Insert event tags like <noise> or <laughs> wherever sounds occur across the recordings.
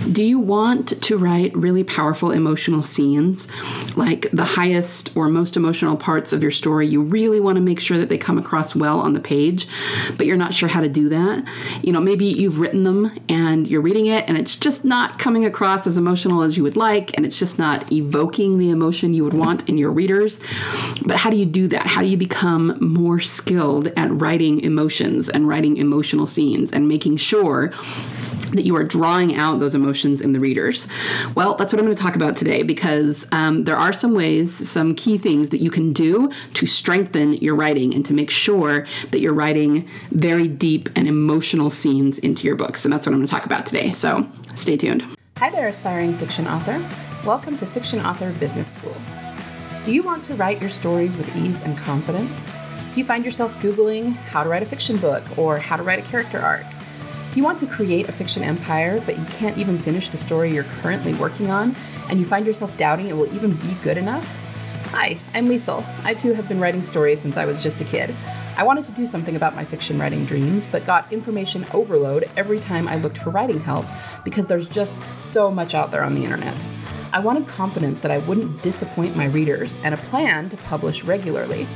Do you want to write really powerful emotional scenes, like the highest or most emotional parts of your story? You really want to make sure that they come across well on the page, but you're not sure how to do that. You know, maybe you've written them and you're reading it and it's just not coming across as emotional as you would like, and it's just not evoking the emotion you would want in your readers. But how do you do that? How do you become more skilled at writing emotions and writing emotional scenes and making sure? That you are drawing out those emotions in the readers? Well, that's what I'm going to talk about today because um, there are some ways, some key things that you can do to strengthen your writing and to make sure that you're writing very deep and emotional scenes into your books. And that's what I'm going to talk about today. So stay tuned. Hi there, aspiring fiction author. Welcome to Fiction Author Business School. Do you want to write your stories with ease and confidence? Do you find yourself Googling how to write a fiction book or how to write a character arc? Do you want to create a fiction empire, but you can't even finish the story you're currently working on, and you find yourself doubting it will even be good enough? Hi, I'm Liesl. I too have been writing stories since I was just a kid. I wanted to do something about my fiction writing dreams, but got information overload every time I looked for writing help because there's just so much out there on the internet. I wanted confidence that I wouldn't disappoint my readers and a plan to publish regularly.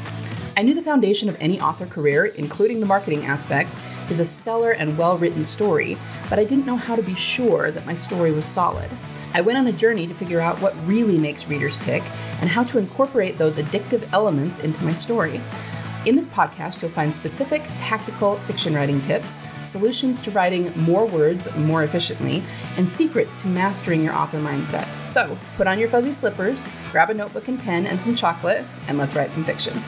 I knew the foundation of any author career, including the marketing aspect, is a stellar and well written story, but I didn't know how to be sure that my story was solid. I went on a journey to figure out what really makes readers tick and how to incorporate those addictive elements into my story. In this podcast, you'll find specific tactical fiction writing tips, solutions to writing more words more efficiently, and secrets to mastering your author mindset. So, put on your fuzzy slippers, grab a notebook and pen and some chocolate, and let's write some fiction.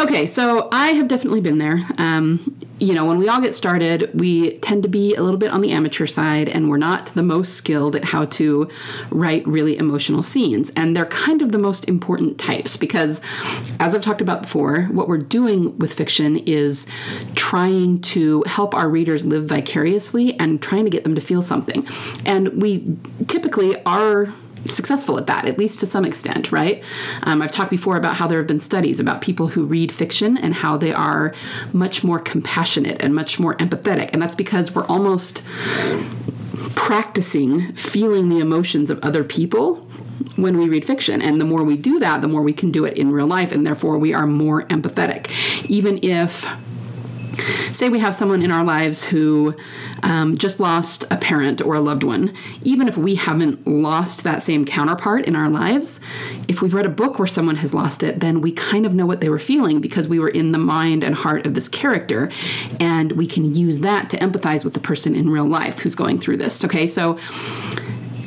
Okay, so I have definitely been there. Um, you know, when we all get started, we tend to be a little bit on the amateur side and we're not the most skilled at how to write really emotional scenes. And they're kind of the most important types because, as I've talked about before, what we're doing with fiction is trying to help our readers live vicariously and trying to get them to feel something. And we typically are successful at that, at least to some extent, right? Um, I've talked before about how there have been studies about people who read fiction and how they are much more compassionate and much more empathetic. And that's because we're almost practicing feeling the emotions of other people when we read fiction. And the more we do that, the more we can do it in real life, and therefore we are more empathetic. Even if say we have someone in our lives who um, just lost a parent or a loved one, even if we haven't lost that same counterpart in our lives, if we've read a book where someone has lost it, then we kind of know what they were feeling because we were in the mind and heart of this character, and we can use that to empathize with the person in real life who's going through this. Okay, so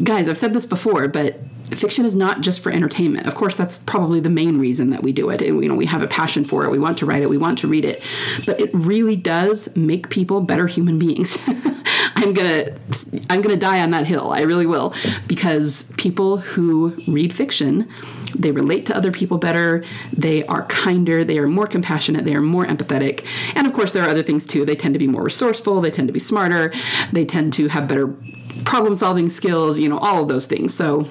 guys, I've said this before, but fiction is not just for entertainment. Of course, that's probably the main reason that we do it. And, you know, we have a passion for it. We want to write it. We want to read it. But it really does make people better human beings. <laughs> I'm gonna I'm gonna die on that hill. I really will because people who read fiction they relate to other people better they are kinder they are more compassionate they are more empathetic and of course there are other things too they tend to be more resourceful they tend to be smarter they tend to have better problem solving skills you know all of those things so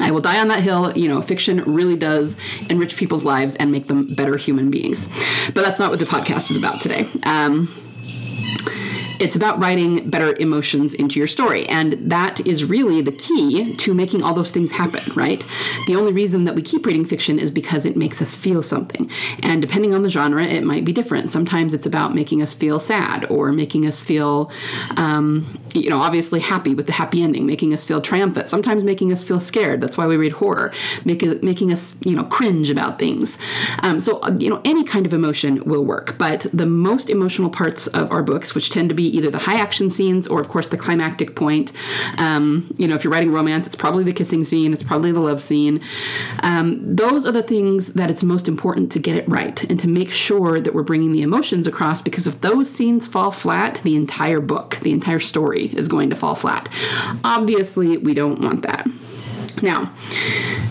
I will die on that hill. You know, fiction really does enrich people's lives and make them better human beings. But that's not what the podcast is about today. Um, it's about writing better emotions into your story. And that is really the key to making all those things happen, right? The only reason that we keep reading fiction is because it makes us feel something. And depending on the genre, it might be different. Sometimes it's about making us feel sad or making us feel, um, you know, obviously happy with the happy ending, making us feel triumphant, sometimes making us feel scared. That's why we read horror, make making us, you know, cringe about things. Um, so, you know, any kind of emotion will work. But the most emotional parts of our books, which tend to be either the high action scenes or, of course, the climactic point. Um, you know, if you're writing romance, it's probably the kissing scene, it's probably the love scene. Um, those are the things that it's most important to get it right and to make sure that we're bringing the emotions across because if those scenes fall flat, the entire book, the entire story is going to fall flat. Obviously, we don't want that. Now,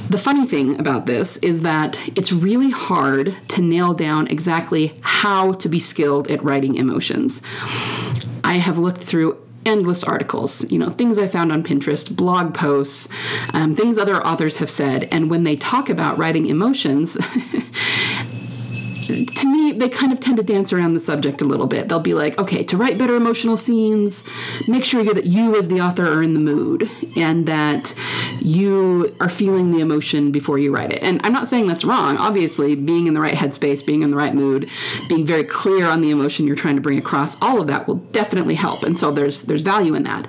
the funny thing about this is that it's really hard to nail down exactly how to be skilled at writing emotions. I have looked through endless articles, you know, things I found on Pinterest, blog posts, um, things other authors have said. And when they talk about writing emotions, <laughs> to me, they kind of tend to dance around the subject a little bit. They'll be like, okay, to write better emotional scenes, make sure that you, as the author, are in the mood and that you are feeling the emotion before you write it. And I'm not saying that's wrong. Obviously, being in the right headspace, being in the right mood, being very clear on the emotion you're trying to bring across, all of that will definitely help. And so there's there's value in that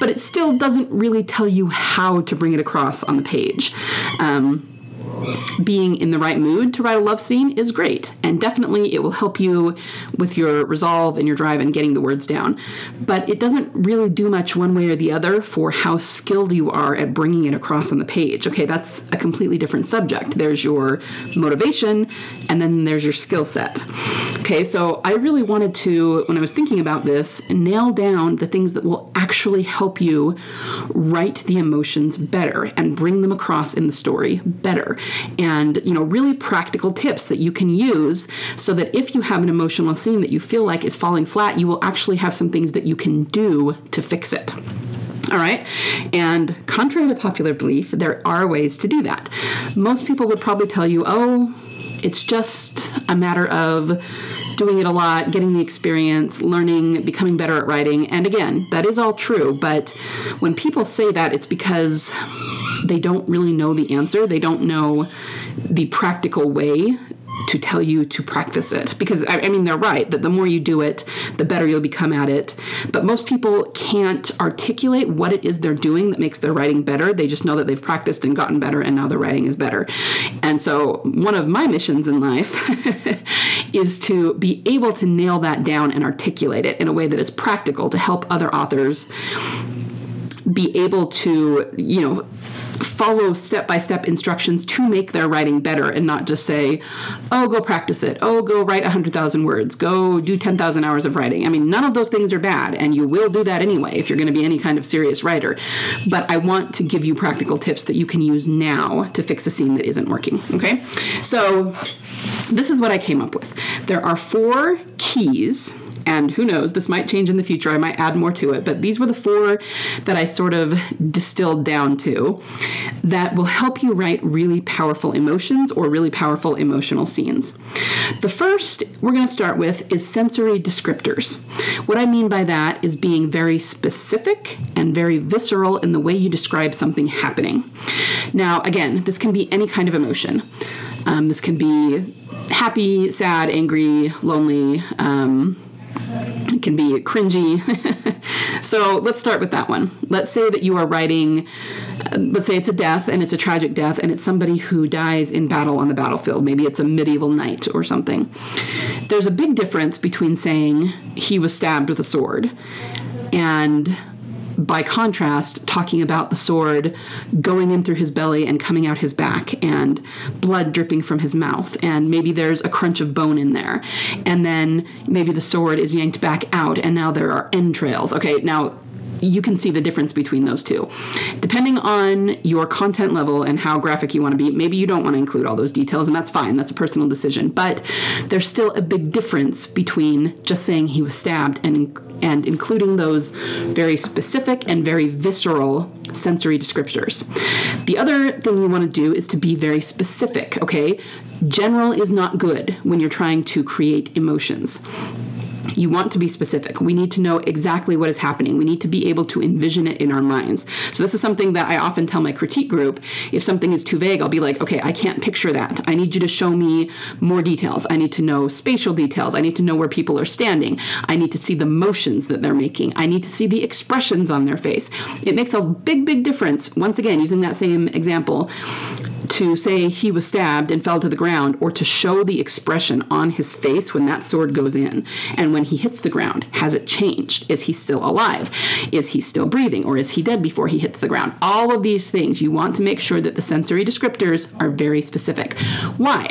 but it still doesn't really tell you how to bring it across on the page. Um, being in the right mood to write a love scene is great, and definitely it will help you with your resolve and your drive and getting the words down. But it doesn't really do much one way or the other for how skilled you are at bringing it across on the page. Okay, that's a completely different subject. There's your motivation, and then there's your skill set. Okay, so I really wanted to, when I was thinking about this, nail down the things that will actually help you write the emotions better and bring them across in the story better and you know really practical tips that you can use so that if you have an emotional scene that you feel like is falling flat you will actually have some things that you can do to fix it all right. And contrary to popular belief, there are ways to do that. Most people would probably tell you, oh, it's just a matter of doing it a lot, getting the experience, learning, becoming better at writing. And again, that is all true. But when people say that, it's because they don't really know the answer. They don't know the practical way to tell you to practice it. Because I, mean they're right that the more you do it the better you'll become at it. But most people can't articulate what it is they're doing that makes their writing better. They just know that they've practiced and gotten better and now their writing is better. And so one of my missions in life <laughs> is to be able to nail that down and articulate it in a way that is practical to help other authors be able to you know follow step by step instructions to make their writing better and not just say, oh, go practice it. Oh, go write 100,000 words. Go do 10,000 hours of writing. I mean, none of those things are bad, and you will do that anyway if you're going to be any kind of serious writer. But I want to give you practical tips that you can use now to fix a scene that isn't working. Okay? So, this is what I came up with. There are four keys and who knows, this might change in the future. I might add more to it. But these were the four that I sort of distilled down to that will help you write really powerful emotions or really powerful emotional scenes. The first we're going to start with is sensory descriptors. What I mean by that is being very specific and very visceral in the way you describe something happening. Now, again, this can be any kind of emotion. Um, this can be happy, sad, angry, lonely. Um, it can be cringy. <laughs> so let's start with that one. Let's say that you are writing, uh, let's say it's a death and it's a tragic death and it's somebody who dies in battle on the battlefield. Maybe it's a medieval knight or something. There's a big difference between saying he was stabbed with a sword and by contrast, talking about the sword going in through his belly and coming out his back, and blood dripping from his mouth, and maybe there's a crunch of bone in there, and then maybe the sword is yanked back out, and now there are entrails. Okay, now you can see the difference between those two. Depending on your content level and how graphic you want to be, maybe you don't want to include all those details, and that's fine. That's a personal decision. But there's still a big difference between just saying he was stabbed and and including those very specific and very visceral sensory descriptors. The other thing you want to do is to be very specific, okay? General is not good when you're trying to create emotions. You want to be specific. We need to know exactly what is happening. We need to be able to envision it in our minds. So, this is something that I often tell my critique group. If something is too vague, I'll be like, okay, I can't picture that. I need you to show me more details. I need to know spatial details. I need to know where people are standing. I need to see the motions that they're making. I need to see the expressions on their face. It makes a big, big difference, once again, using that same example, to say he was stabbed and fell to the ground, or to show the expression on his face when that sword goes in. And when he hits the ground, has it changed? Is he still alive? Is he still breathing? Or is he dead before he hits the ground? All of these things, you want to make sure that the sensory descriptors are very specific. Why?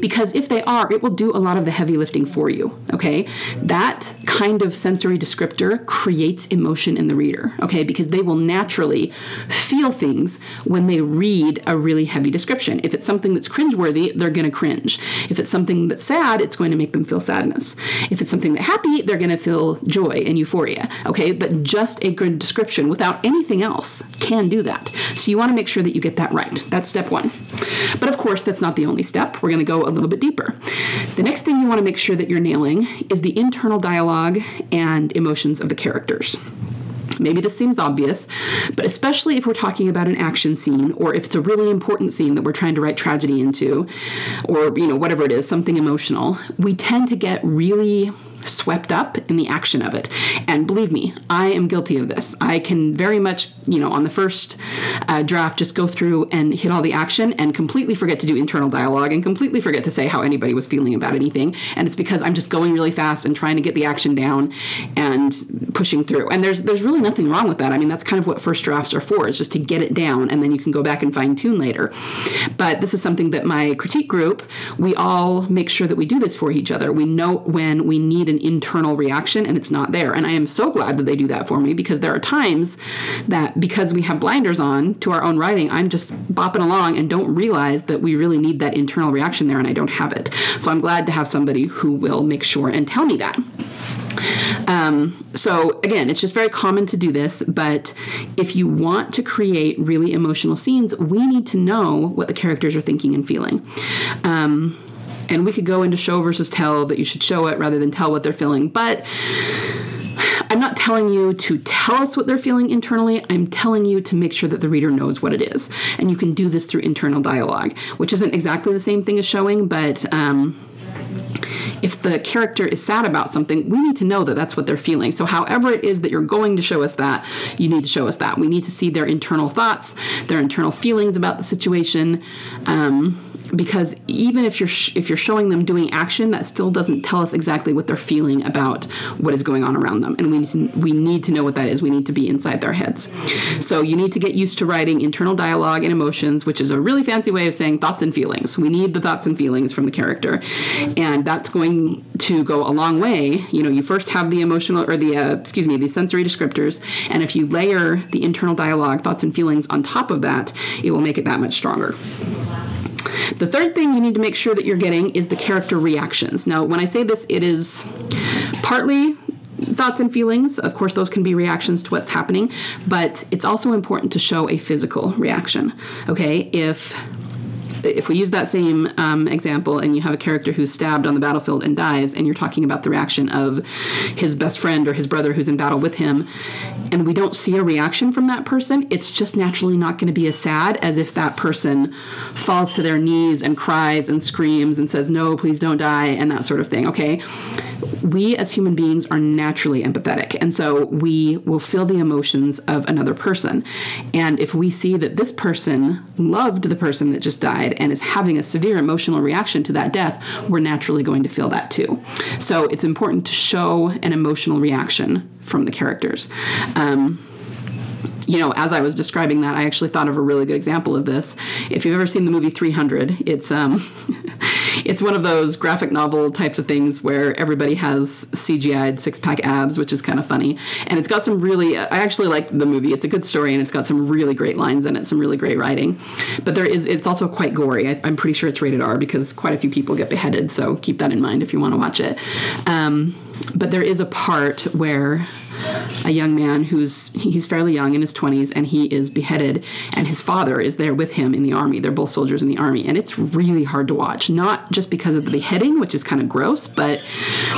Because if they are, it will do a lot of the heavy lifting for you. Okay? That kind of sensory descriptor creates emotion in the reader. Okay? Because they will naturally feel things when they read a really heavy description. If it's something that's cringeworthy, they're to cringe. If it's something that's sad, it's going to make them feel sadness. If it's something that happy, they're going to feel joy and euphoria. Okay, but just a good description without anything else can do that. So you want to make sure that you get that right. That's step one. But of course, that's not the only step. We're going to go a little bit deeper. The next thing you want to make sure that you're nailing is the internal dialogue and emotions of the characters. Maybe this seems obvious, but especially if we're talking about an action scene or if it's a really important scene that we're trying to write tragedy into or you know whatever it is, something emotional, we tend to get really swept up in the action of it. And believe me, I am guilty of this. I can very much, you know, on the first uh, draft, just go through and hit all the action and completely forget to do internal dialogue and completely forget to say how anybody was feeling about anything. And it's because I'm just going really fast and trying to get the action down and pushing through. And there's there's really nothing wrong with that. I mean, that's kind of what first drafts are for, is just to get it down and then you can go back and fine tune later. But this is something that my critique group, we all make sure that we do this for each other. We know when we need an internal reaction and it's not there. And I am so glad that they do that for me because there are times that because we have blinders on to our own writing, I'm just bopping along and don't realize that we really need that internal reaction there and I don't have it. So I'm glad to have somebody who will make sure and tell me that. Um, so again, it's just very common to do this, but if you want to create really emotional scenes, we need to know what the characters are thinking and feeling. Um, and we could go into show versus tell that you should show it rather than tell what they're feeling. But I'm not telling you to tell us what they're feeling internally. I'm telling you to make sure that the reader knows what it is. And you can do this through internal dialogue, which isn't exactly the same thing as showing, but. Um, if the character is sad about something, we need to know that that's what they're feeling. So, however it is that you're going to show us that, you need to show us that. We need to see their internal thoughts, their internal feelings about the situation. Um, because even if you're sh- if you're showing them doing action, that still doesn't tell us exactly what they're feeling about what is going on around them, and we need to, we need to know what that is. We need to be inside their heads. So you need to get used to writing internal dialogue and emotions, which is a really fancy way of saying thoughts and feelings. We need the thoughts and feelings from the character, and that's going to go a long way. You know, you first have the emotional or the uh, excuse me the sensory descriptors, and if you layer the internal dialogue, thoughts and feelings on top of that, it will make it that much stronger. The third thing you need to make sure that you're getting is the character reactions. Now, when I say this, it is partly thoughts and feelings. Of course, those can be reactions to what's happening, but it's also important to show a physical reaction. Okay, if if we use that same um, example and you have a character who's stabbed on the battlefield and dies, and you're talking about the reaction of his best friend or his brother who's in battle with him, and we don't see a reaction from that person, it's just naturally not going to be as sad as if that person falls to their knees and cries and screams and says, No, please don't die, and that sort of thing, okay? we as human beings are naturally empathetic. And so we will feel the emotions of another person. And if we see that this person loved the person that just died and is having a severe emotional reaction to that death, we're naturally going to feel that too. So it's important to show an emotional reaction from the characters. Um, you know, as I was describing that, I actually thought of a really good example of this. If you've ever seen the movie 300, it's um, <laughs> it's one of those graphic novel types of things where everybody has CGI'd six pack abs, which is kind of funny. And it's got some really, I actually like the movie. It's a good story and it's got some really great lines in it, some really great writing. But there is, it's also quite gory. I, am pretty sure it's rated R because quite a few people get beheaded. So keep that in mind if you want to watch it. Um, but there is a part where a young man who's he's fairly young in his 20s and he is beheaded and his father is there with him in the army. They're both soldiers in the army and it's really hard to watch not just because of the beheading which is kind of gross but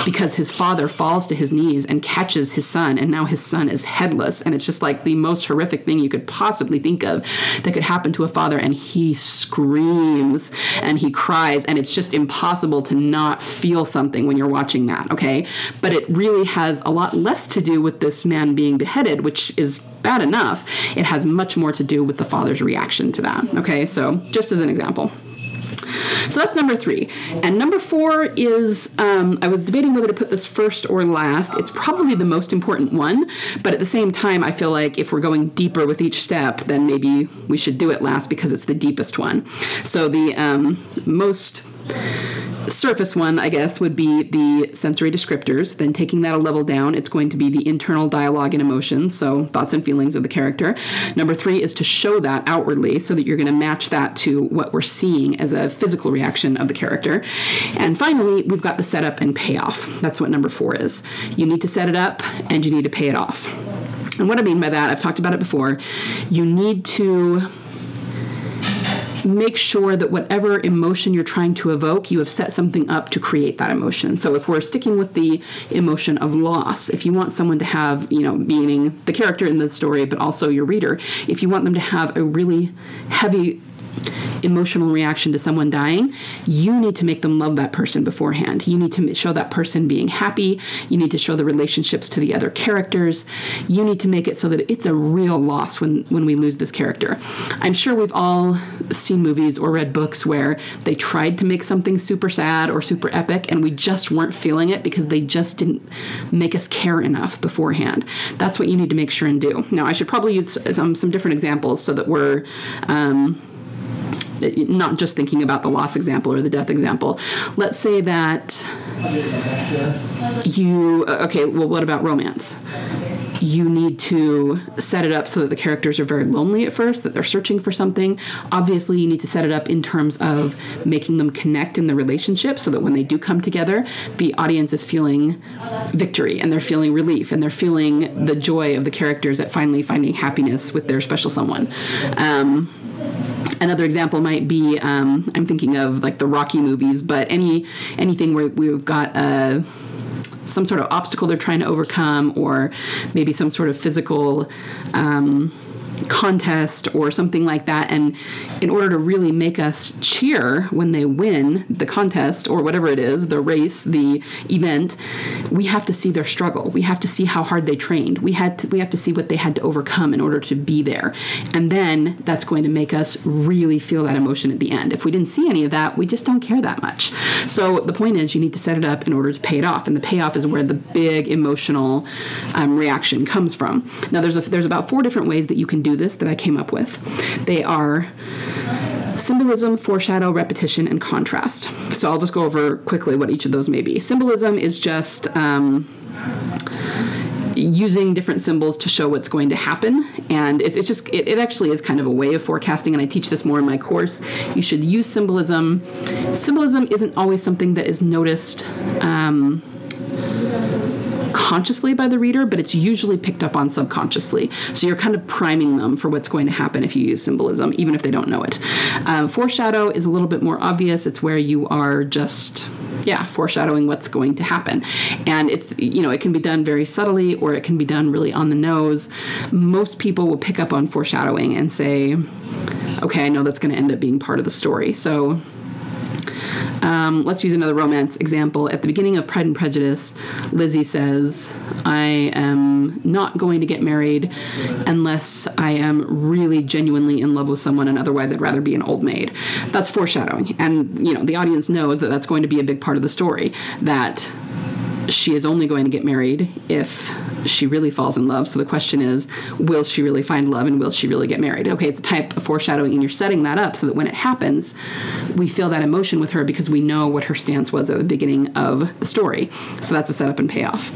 because his father falls to his knees and catches his son and now his son is headless and it's just like the most horrific thing you could possibly think of that could happen to a father and he screams and he cries and it's just impossible to not feel something when you're watching that okay? But it really has a lot less to do with this man being beheaded, which is bad enough. It has much more to do with the father's reaction to that. Okay, so just as an example. So that's number three. And number four is um, I was debating whether to put this first or last. It's probably the most important one, but at the same time, I feel like if we're going deeper with each step, then maybe we should do it last because it's the deepest one. So the um, most surface one, I guess, would be the sensory descriptors. Then taking that a level down, it's going to be the internal dialogue and emotions, so thoughts and feelings of the character. Number three is to show that outwardly so that you're going to match that to what we're seeing as a physical reaction of the character. And finally, we've got the setup and payoff. That's what number four is. You need to set it up and you need to pay it off. And what I mean by that, I've talked about it before, you need to make sure that whatever emotion you're trying to evoke, you have set something up to create that emotion. So if we're sticking with the emotion of loss, if you want someone to have, you know, meaning the character in the story, but also your reader, if you want them to have a really heavy emotional reaction to someone dying, you need to make them love that person beforehand. You need to show that person being happy. You need to show the relationships to the other characters. You need to make it so that it's a real loss when, when we lose this character. I'm sure we've all seen movies or read books where they tried to make something super sad or super epic and we just weren't feeling it because they just didn't make us care enough beforehand. That's what you need to make sure and do. Now, I should probably use some, some different examples so that we're. Um, not just thinking about the loss example or the death example. Let's say that you, uh, okay, well, what about romance? You need to set it up so that the characters are very lonely at first, that they're searching for something. Obviously, you need to set it up in terms of making them connect in the relationship so that when they do come together, the audience is feeling victory and they're feeling relief and they're feeling the joy of the characters at finally finding happiness with their special someone. Um, another example might be um, I'm thinking of like the Rocky movies, but any anything where we've got a some sort of obstacle they're trying to overcome, or maybe some sort of physical. Um, contest or something like that. And in order to really make us cheer when they win the contest or whatever it is, the race, the event, we have to see their struggle. We have to see how hard they trained. We had to, we have to see what they had to overcome in order to be there. And then that's going to make us really feel that emotion at the end. If we didn't see any of that, we just don't care that much. So the point is you need to set it up in order to pay it off. And the payoff is where the big emotional um, reaction comes from. Now there's a, there's about four different ways that you can do this that I came up with. They are symbolism, foreshadow, repetition, and contrast. So I'll just go over quickly what each of those may be. Symbolism is just. Um, using different symbols to show what's going to happen and it's, it's just it, it, actually is kind of a way of forecasting and i teach this more in my course you should use symbolism symbolism isn't always something that is noticed um, consciously by the reader, but it's usually picked up on subconsciously. So you're kind of priming them for what's going to happen if you use symbolism, even if they don't know it. Uh, foreshadow is a little bit more obvious. It's where you are just yeah foreshadowing what's going to happen and it's you know it can be done very subtly or it can be done really on the nose most people will pick up on foreshadowing and say okay i know that's going to end up being part of the story so um, let's use another romance example. At the beginning of Pride and Prejudice, Lizzie says, I am not going to get married unless I am really genuinely in love with someone, and otherwise I'd rather be an old maid. That's foreshadowing. And, you know, the audience knows that that's going to be a big part of the story. That she is only going to get married if she really falls in love. So the question is, will she really find love and will she really get married? Okay, it's a type of foreshadowing, and you're setting that up so that when it happens, we feel that emotion with her because we know what her stance was at the beginning of the story. So that's a setup and payoff.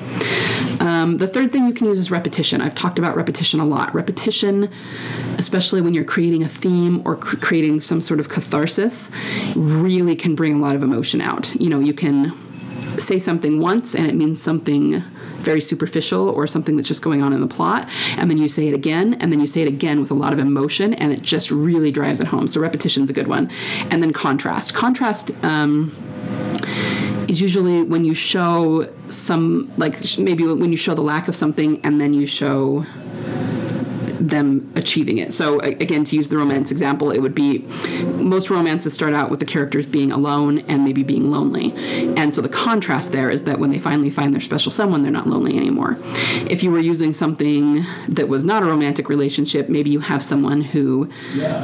Um, the third thing you can use is repetition. I've talked about repetition a lot. Repetition, especially when you're creating a theme or cr- creating some sort of catharsis, really can bring a lot of emotion out. You know, you can say something once and it means something very superficial or something that's just going on in the plot and then you say it again and then you say it again with a lot of emotion and it just really drives it home. So repetition's a good one. And then contrast. Contrast um, is usually when you show some like maybe when you show the lack of something and then you show them achieving it. So again, to use the romance example, it would be most romances start out with the characters being alone and maybe being lonely. And so the contrast there is that when they finally find their special someone, they're not lonely anymore. If you were using something that was not a romantic relationship, maybe you have someone who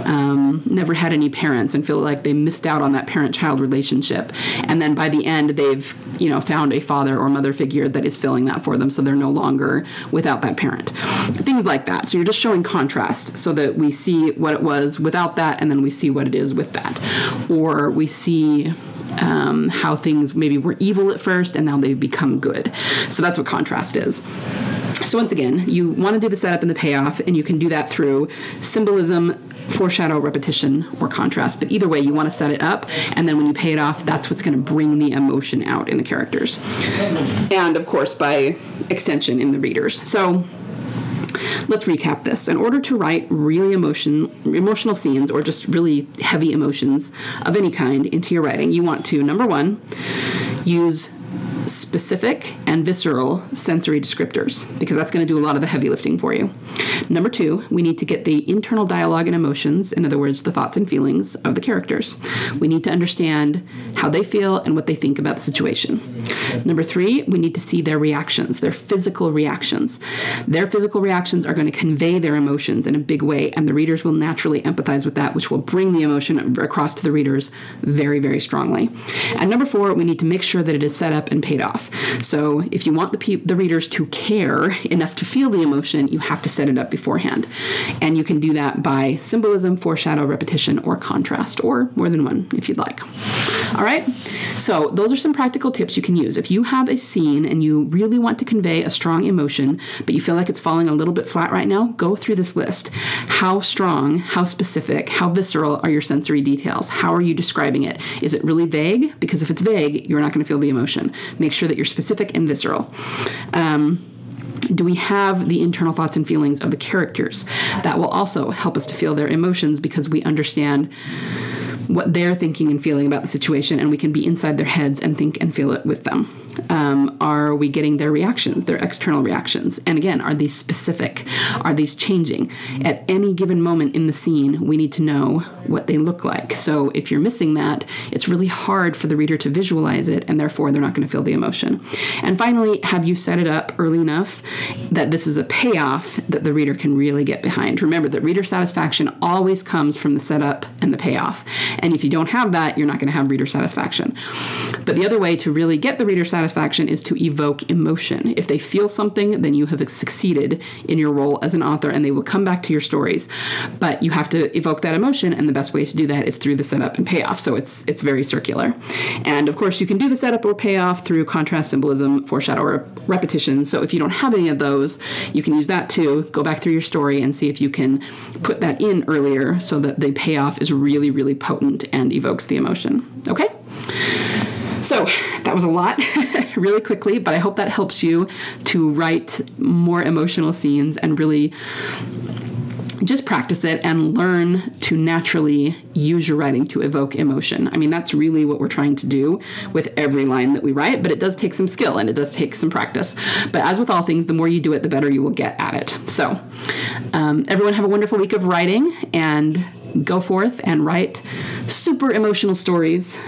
um, never had any parents and feel like they missed out on that parent-child relationship, and then by the end they've you know found a father or mother figure that is filling that for them, so they're no longer without that parent. Things like that. So you're just showing contrast so that we see what it was without that and then we see what it is with that. Or we see um, how things maybe were evil at first and now they've become good. So that's what contrast is. So, once again, you want to do the setup and the payoff, and you can do that through symbolism, foreshadow, repetition, or contrast. But either way, you want to set it up, and then when you pay it off, that's what's going to bring the emotion out in the characters. And of course, by extension, in the readers. So, let's recap this. In order to write really emotion, emotional scenes or just really heavy emotions of any kind into your writing, you want to, number one, use specific and visceral sensory descriptors because that's going to do a lot of the heavy lifting for you. Number two, we need to get the internal dialogue and emotions, in other words, the thoughts and feelings of the characters. We need to understand how they feel and what they think about the situation. Number three, we need to see their reactions, their physical reactions. Their physical reactions are going to convey their emotions in a big way, and the readers will naturally empathize with that, which will bring the emotion across to the readers very, very strongly. And number four, we need to make sure that it is set up and paid off. So if you want the, pe- the readers to care enough to feel the emotion, you have to set it up beforehand. And you can do that by symbolism, foreshadow, repetition, or contrast, or more than one if you'd like. All right, so those are some practical tips you can use. If you have a scene and you really want to convey a strong emotion, but you feel like it's falling a little bit flat right now, go through this list. How strong, how specific, how visceral are your sensory details? How are you describing it? Is it really vague? Because if it's vague, you're not going to feel the emotion. Make sure that you're specific and visceral. Um, do we have the internal thoughts and feelings of the characters? That will also help us to feel their emotions because we understand what they're thinking and feeling about the situation, and we can be inside their heads and think and feel it with them. Um, are we getting their reactions, their external reactions? And again, are these specific? Are these changing? At any given moment in the scene, we need to know what they look like. So if you're missing that, it's really hard for the reader to visualize it, and therefore they're not going to feel the emotion. And finally, have you set it up early enough that this is a payoff that the reader can really get behind? Remember that reader satisfaction always comes from the setup and the payoff. And if you don't have that, you're not going to have reader satisfaction. But the other way to really get the reader satisfaction is to evoke emotion. If they feel something, then you have succeeded in your role as an author and they will come back to your stories. But you have to evoke that emotion, and the best way to do that is through the setup and payoff. So it's it's very circular. And of course, you can do the setup or payoff through contrast symbolism, foreshadow, or repetition. So if you don't have any of those, you can use that too. Go back through your story and see if you can put that in earlier so that the payoff is really, really potent and evokes the emotion. Okay? So that was a lot <laughs> really quickly, but I hope that helps you to write more emotional scenes and really just practice it and learn to naturally use your writing to evoke emotion. I mean, that's really what we're trying to do with every line that we write, but it does take some skill and it does take some practice. But as with all things, the more you do it, the better you will get at it. So, um, everyone have a wonderful week of writing and go forth and write super emotional stories,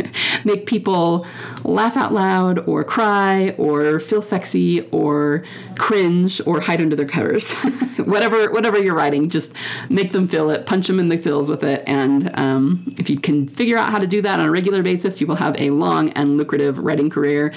<laughs> make people laugh out loud or cry or feel sexy or cringe or hide under their covers. <laughs> whatever whatever you're writing, just make them feel it, punch them in the feels with it, and um, if you can figure out how to do that on a regular basis, you will have a long and lucrative writing career.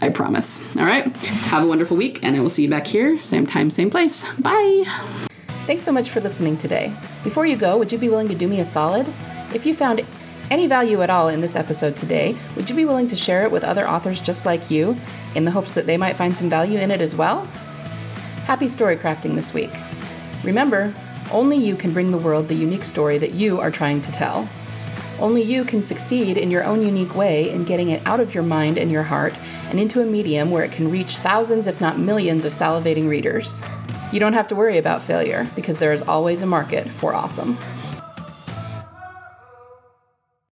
I promise. All right, have a wonderful week, and I will see you back here, same time, same place. Bye. Thanks so much for listening today. Before you go, would you be willing to do me a solid? If you found any value at all in this episode today, would you be willing to share it with other authors just like you in the hopes that they might find some value in it as well? Happy story crafting this week. Remember, only you can bring the world the unique story that you are trying to tell. Only you can succeed in your own unique way in getting it out of your mind and your heart and into a medium where it can reach thousands, if not millions, of salivating readers. You don't have to worry about failure because there is always a market for awesome.